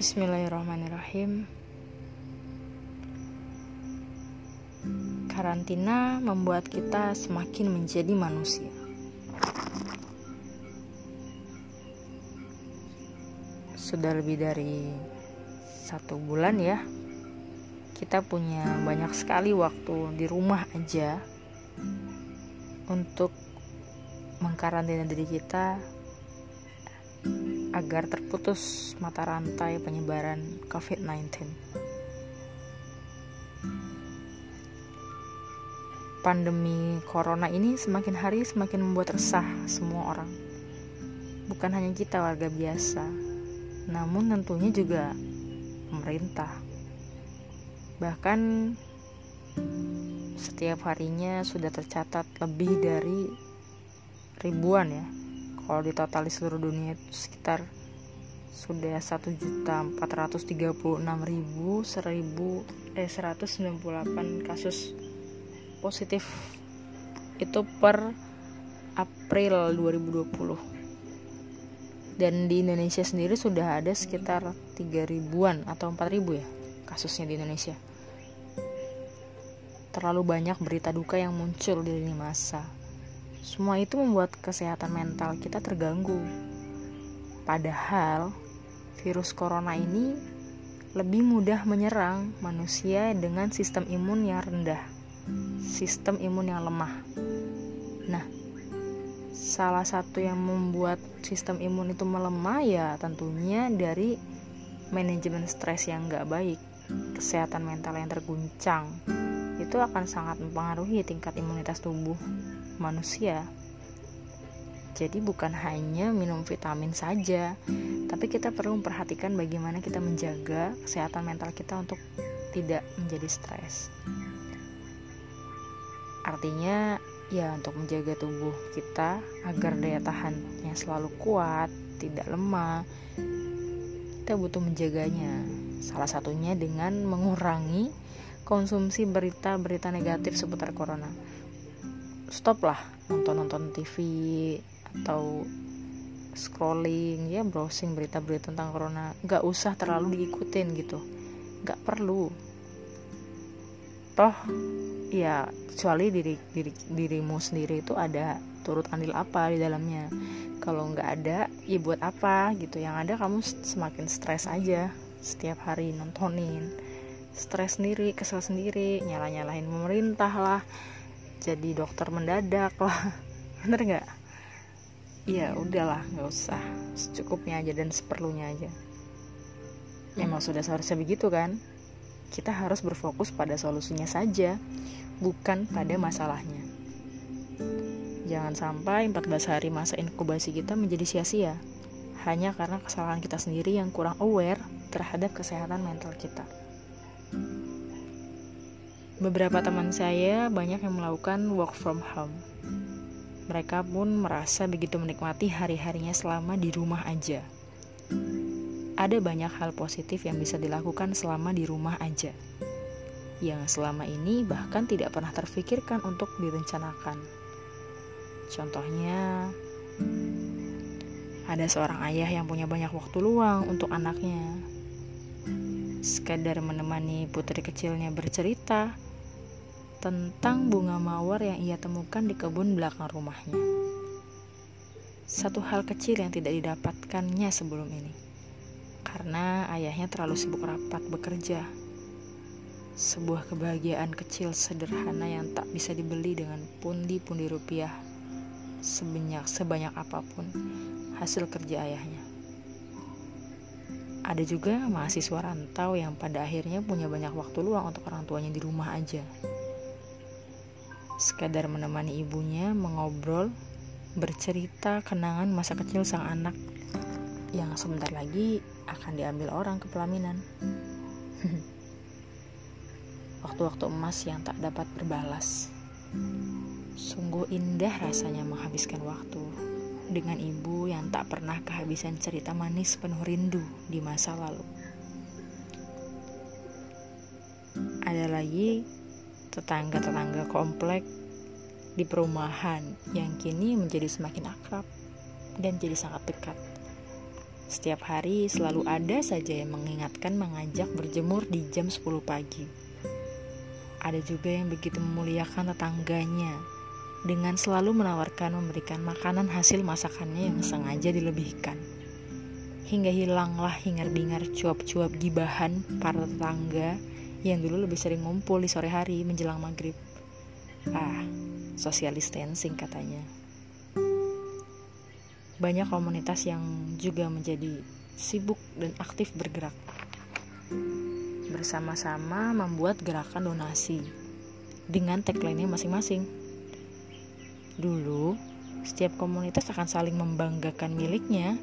Bismillahirrahmanirrahim. Karantina membuat kita semakin menjadi manusia. Sudah lebih dari satu bulan ya, kita punya banyak sekali waktu di rumah aja untuk mengkarantina diri kita agar terputus mata rantai penyebaran COVID-19. Pandemi corona ini semakin hari semakin membuat resah semua orang. Bukan hanya kita warga biasa, namun tentunya juga pemerintah. Bahkan setiap harinya sudah tercatat lebih dari ribuan ya kalau di total di seluruh dunia itu sekitar sudah 1.436.000 1000 eh 198 kasus positif. Itu per April 2020 dan di Indonesia sendiri sudah ada sekitar 3 ribuan atau 4 ribu ya kasusnya di Indonesia. Terlalu banyak berita duka yang muncul di lini masa semua itu membuat kesehatan mental kita terganggu. Padahal virus corona ini lebih mudah menyerang manusia dengan sistem imun yang rendah, sistem imun yang lemah. Nah, salah satu yang membuat sistem imun itu melemah ya tentunya dari manajemen stres yang gak baik, kesehatan mental yang terguncang, itu akan sangat mempengaruhi tingkat imunitas tubuh manusia. Jadi bukan hanya minum vitamin saja, tapi kita perlu memperhatikan bagaimana kita menjaga kesehatan mental kita untuk tidak menjadi stres. Artinya ya untuk menjaga tubuh kita agar daya tahannya selalu kuat, tidak lemah. Kita butuh menjaganya. Salah satunya dengan mengurangi konsumsi berita-berita negatif seputar corona stop lah nonton-nonton TV atau scrolling ya browsing berita-berita tentang corona. Nggak usah terlalu diikutin gitu. Nggak perlu. Toh ya kecuali diri, diri dirimu sendiri itu ada turut andil apa di dalamnya. Kalau nggak ada ya buat apa gitu. Yang ada kamu semakin stres aja setiap hari nontonin. Stres sendiri kesel sendiri nyala nyalain pemerintah lah jadi dokter mendadak lah. Bener nggak? Ya udahlah nggak usah. Secukupnya aja dan seperlunya aja. Memang sudah seharusnya begitu kan? Kita harus berfokus pada solusinya saja bukan pada masalahnya. Jangan sampai 14 hari masa inkubasi kita menjadi sia-sia. Hanya karena kesalahan kita sendiri yang kurang aware terhadap kesehatan mental kita. Beberapa teman saya banyak yang melakukan work from home. Mereka pun merasa begitu menikmati hari-harinya selama di rumah aja. Ada banyak hal positif yang bisa dilakukan selama di rumah aja, yang selama ini bahkan tidak pernah terfikirkan untuk direncanakan. Contohnya, ada seorang ayah yang punya banyak waktu luang untuk anaknya. Sekadar menemani putri kecilnya bercerita, tentang bunga mawar yang ia temukan di kebun belakang rumahnya. Satu hal kecil yang tidak didapatkannya sebelum ini, karena ayahnya terlalu sibuk rapat bekerja. Sebuah kebahagiaan kecil sederhana yang tak bisa dibeli dengan pundi-pundi rupiah sebanyak sebanyak apa pun hasil kerja ayahnya. Ada juga mahasiswa rantau yang pada akhirnya punya banyak waktu luang untuk orang tuanya di rumah aja sekadar menemani ibunya mengobrol, bercerita kenangan masa kecil sang anak yang sebentar lagi akan diambil orang ke pelaminan. Waktu-waktu emas yang tak dapat berbalas. Sungguh indah rasanya menghabiskan waktu dengan ibu yang tak pernah kehabisan cerita manis penuh rindu di masa lalu. Ada lagi tetangga-tetangga komplek di perumahan yang kini menjadi semakin akrab dan jadi sangat dekat. Setiap hari selalu ada saja yang mengingatkan mengajak berjemur di jam 10 pagi. Ada juga yang begitu memuliakan tetangganya dengan selalu menawarkan memberikan makanan hasil masakannya yang sengaja dilebihkan. Hingga hilanglah hingar-bingar cuap-cuap gibahan para tetangga yang dulu lebih sering ngumpul di sore hari menjelang maghrib. Ah, social distancing katanya. Banyak komunitas yang juga menjadi sibuk dan aktif bergerak. Bersama-sama membuat gerakan donasi dengan tagline-nya masing-masing. Dulu, setiap komunitas akan saling membanggakan miliknya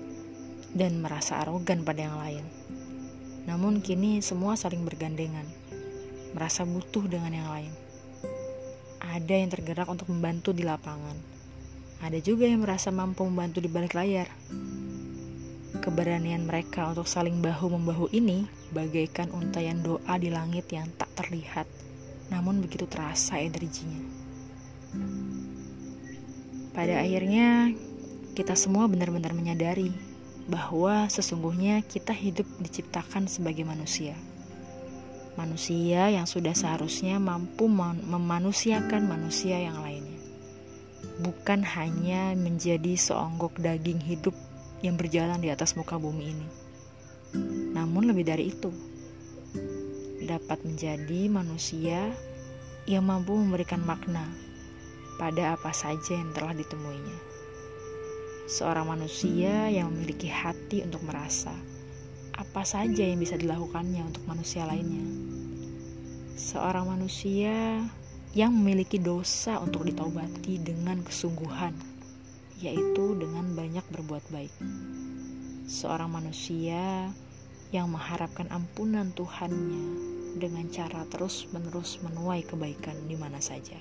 dan merasa arogan pada yang lain. Namun kini semua saling bergandengan, merasa butuh dengan yang lain ada yang tergerak untuk membantu di lapangan. Ada juga yang merasa mampu membantu di balik layar. Keberanian mereka untuk saling bahu-membahu ini bagaikan untayan doa di langit yang tak terlihat, namun begitu terasa energinya. Pada akhirnya, kita semua benar-benar menyadari bahwa sesungguhnya kita hidup diciptakan sebagai manusia manusia yang sudah seharusnya mampu memanusiakan manusia yang lainnya, bukan hanya menjadi seonggok daging hidup yang berjalan di atas muka bumi ini. Namun, lebih dari itu, dapat menjadi manusia yang mampu memberikan makna pada apa saja yang telah ditemuinya. Seorang manusia yang memiliki hati untuk merasa apa saja yang bisa dilakukannya untuk manusia lainnya. Seorang manusia yang memiliki dosa untuk ditobati dengan kesungguhan, yaitu dengan banyak berbuat baik. Seorang manusia yang mengharapkan ampunan Tuhannya dengan cara terus-menerus menuai kebaikan di mana saja.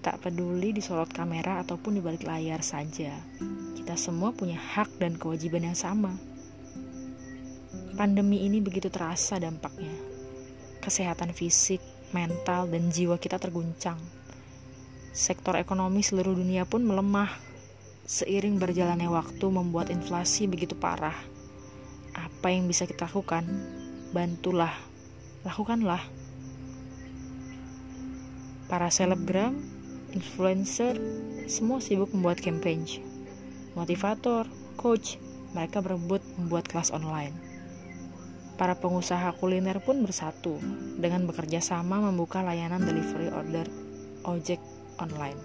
Tak peduli disorot kamera ataupun di balik layar saja, kita semua punya hak dan kewajiban yang sama. Pandemi ini begitu terasa dampaknya. Kesehatan fisik, mental, dan jiwa kita terguncang. Sektor ekonomi seluruh dunia pun melemah. Seiring berjalannya waktu membuat inflasi begitu parah. Apa yang bisa kita lakukan? Bantulah, lakukanlah. Para selebgram, influencer, semua sibuk membuat campaign motivator, coach, mereka berebut membuat kelas online. Para pengusaha kuliner pun bersatu dengan bekerja sama membuka layanan delivery order ojek online.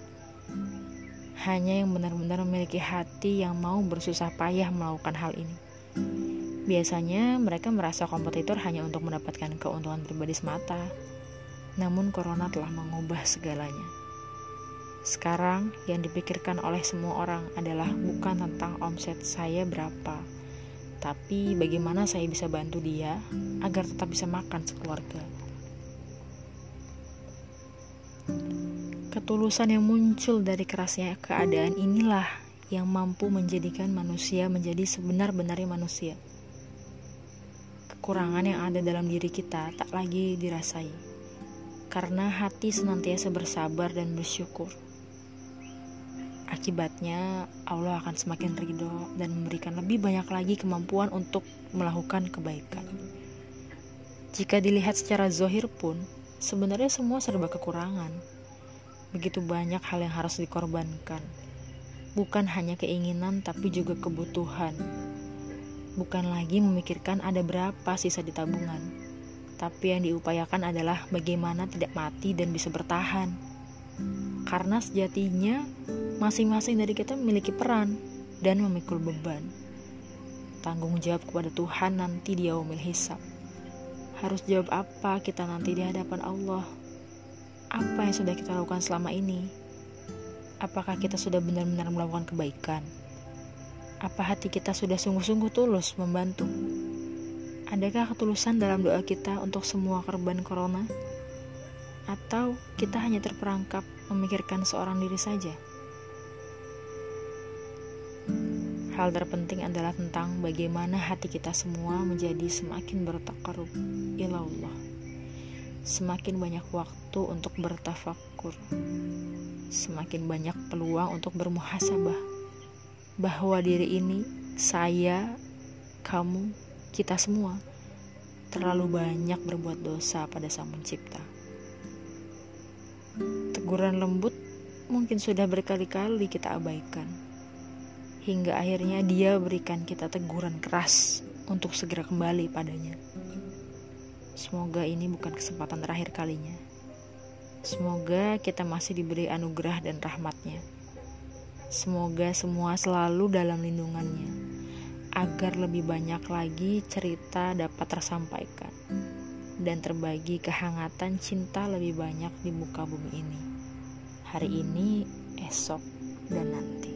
Hanya yang benar-benar memiliki hati yang mau bersusah payah melakukan hal ini. Biasanya mereka merasa kompetitor hanya untuk mendapatkan keuntungan pribadi semata. Namun corona telah mengubah segalanya sekarang yang dipikirkan oleh semua orang adalah bukan tentang omset saya berapa, tapi bagaimana saya bisa bantu dia agar tetap bisa makan sekeluarga. Ketulusan yang muncul dari kerasnya keadaan inilah yang mampu menjadikan manusia menjadi sebenar-benarnya manusia. Kekurangan yang ada dalam diri kita tak lagi dirasai, karena hati senantiasa bersabar dan bersyukur Akibatnya, Allah akan semakin ridho dan memberikan lebih banyak lagi kemampuan untuk melakukan kebaikan. Jika dilihat secara zohir pun, sebenarnya semua serba kekurangan. Begitu banyak hal yang harus dikorbankan. Bukan hanya keinginan, tapi juga kebutuhan. Bukan lagi memikirkan ada berapa sisa di tabungan, tapi yang diupayakan adalah bagaimana tidak mati dan bisa bertahan. Karena sejatinya Masing-masing dari kita memiliki peran dan memikul beban. Tanggung jawab kepada Tuhan nanti di yaumil hisab. Harus jawab apa kita nanti di hadapan Allah? Apa yang sudah kita lakukan selama ini? Apakah kita sudah benar-benar melakukan kebaikan? Apa hati kita sudah sungguh-sungguh tulus membantu? Adakah ketulusan dalam doa kita untuk semua korban corona? Atau kita hanya terperangkap memikirkan seorang diri saja? Hal terpenting adalah tentang bagaimana hati kita semua menjadi semakin bertakarub ila Allah. Semakin banyak waktu untuk bertafakur. Semakin banyak peluang untuk bermuhasabah. bahwa diri ini, saya, kamu, kita semua terlalu banyak berbuat dosa pada Sang Pencipta. Teguran lembut mungkin sudah berkali-kali kita abaikan. Hingga akhirnya dia berikan kita teguran keras untuk segera kembali padanya. Semoga ini bukan kesempatan terakhir kalinya. Semoga kita masih diberi anugerah dan rahmatnya. Semoga semua selalu dalam lindungannya agar lebih banyak lagi cerita dapat tersampaikan dan terbagi kehangatan cinta lebih banyak di muka bumi ini. Hari ini, esok, dan nanti.